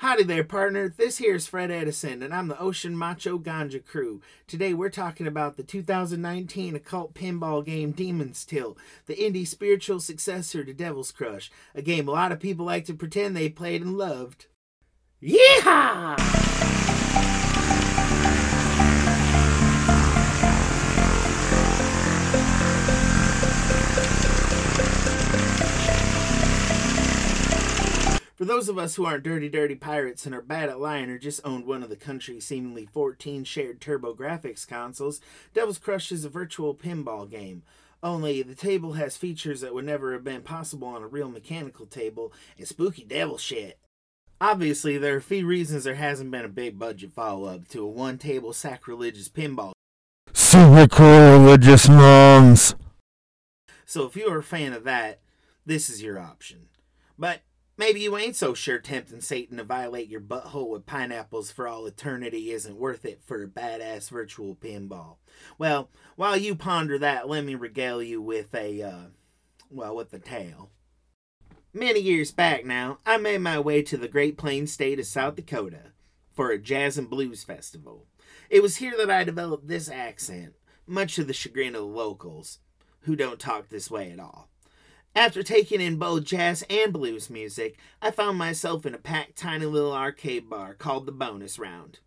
Howdy there, partner. This here is Fred Edison, and I'm the Ocean Man Games Club. Today we're talking about the 2019 occult pinball game Demon's Tilt, the indie spiritual successor to Devil's Crush, a game a lot of people like to pretend they played and loved. Yeehaw! For those of us who aren't dirty, dirty pirates and are bad at lying or just owned one of the country's seemingly 14 shared TurboGrafx consoles, Devil's Crush is a virtual pinball game. Only the table has features that would never have been possible on a real mechanical table and spooky devil shit. Obviously, there are a few reasons there hasn't been a big budget follow up to a one table sacrilegious pinball. Super cool religious moms. So if you are a fan of that, this is your option. But maybe you ain't so sure tempting Satan to violate your butthole with pineapples for all eternity isn't worth it for a badass virtual pinball. Well, while you ponder that, let me regale you with a, uh, well, with a tale. Many years back now, I made my way to the Great Plains state of South Dakota for a jazz and blues festival. It was here that I developed this accent, much to the chagrin of the locals, who don't talk this way at all. After taking in both jazz and blues music, I found myself in a packed, tiny little arcade bar called the Bonus Round.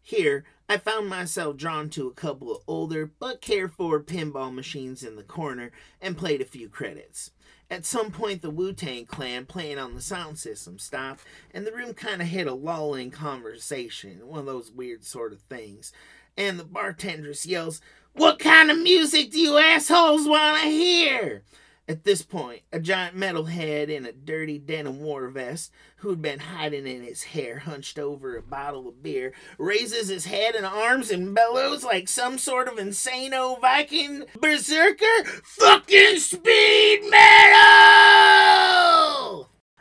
Here, I found myself drawn to a couple of older but cared for pinball machines in the corner and played a few credits. At some point, the Wu Tang Clan playing on the sound system stopped, and the room kind of hit a lull in conversation, one of those weird sort of things. And the bartendress yells, What kind of music do you assholes want to hear? At this point, a giant metalhead in a dirty denim war vest, who'd been hiding in his hair hunched over a bottle of beer, raises his head and arms and bellows like some sort of insano Viking berserker. Fucking speed metal!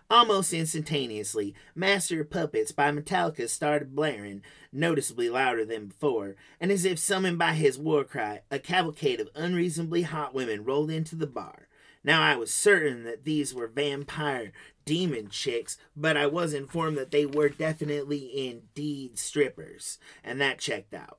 Almost instantaneously, Master of Puppets by Metallica started blaring, noticeably louder than before, and as if summoned by his war cry, a cavalcade of unreasonably hot women rolled into the bar. Now I was certain that these were vampire demon chicks, but I was informed that they were definitely indeed strippers, and that checked out.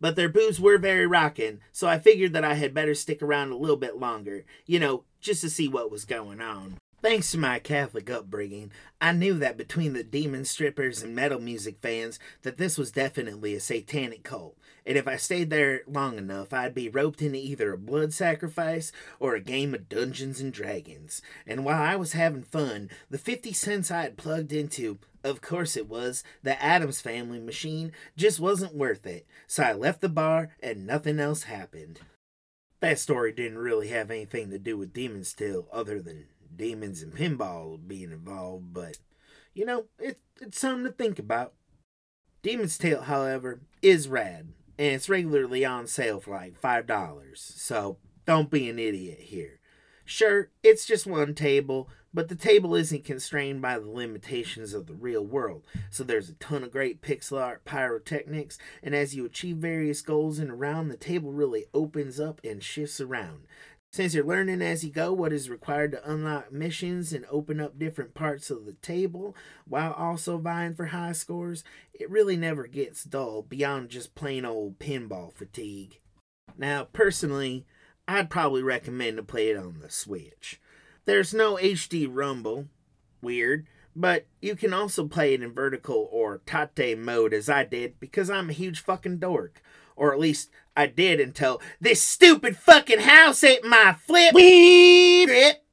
But their boobs were very rockin', so I figured that I had better stick around a little bit longer, you know, just to see what was going on. Thanks to my Catholic upbringing, I knew that between the demon strippers and metal music fans that this was definitely a satanic cult. And if I stayed there long enough, I'd be roped into either a blood sacrifice or a game of Dungeons and Dragons. And while I was having fun, the 50 cents I had plugged into, of course it was, the Addams Family machine, just wasn't worth it. So I left the bar and nothing else happened. That story didn't really have anything to do with Demon's Tilt other than demons and pinball being involved, but you know, it, it's something to think about. Demon's Tilt, however, is rad, and it's regularly on sale for like $5, so don't be an idiot here. Sure, it's just one table, but the table isn't constrained by the limitations of the real world. So there's a ton of great pixel art pyrotechnics, and as you achieve various goals in a round, the table really opens up and shifts around. Since you're learning as you go what is required to unlock missions and open up different parts of the table while also vying for high scores, it really never gets dull beyond just plain old pinball fatigue. Now, personally, I'd probably recommend to play it on the Switch. There's no HD rumble, weird, but you can also play it in vertical or tate mode as I did because I'm a huge fucking dork. Or at least I did until this stupid fucking house ate my Flip Grip.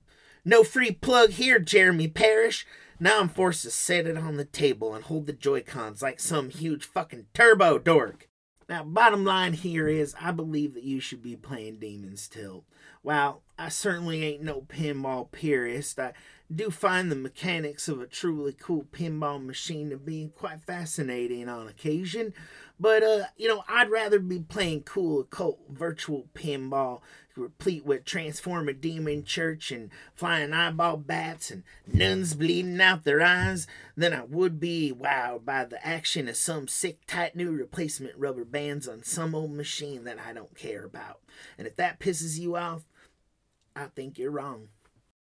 No free plug here, Jeremy Parish. Now I'm forced to set it on the table and hold the Joy-Cons like some huge fucking turbo dork. Now, bottom line here is, I believe that you should be playing Demon's Tilt. While I certainly ain't no pinball purist, I do find the mechanics of a truly cool pinball machine to be quite fascinating on occasion. But, uh, you know, I'd rather be playing cool occult virtual pinball replete with transforming demon church and flying eyeball bats and nuns bleeding out their eyes than I would be wowed by the action of some sick, tight new replacement rubber bands on some old machine that I don't care about. And if that pisses you off, I think you're wrong.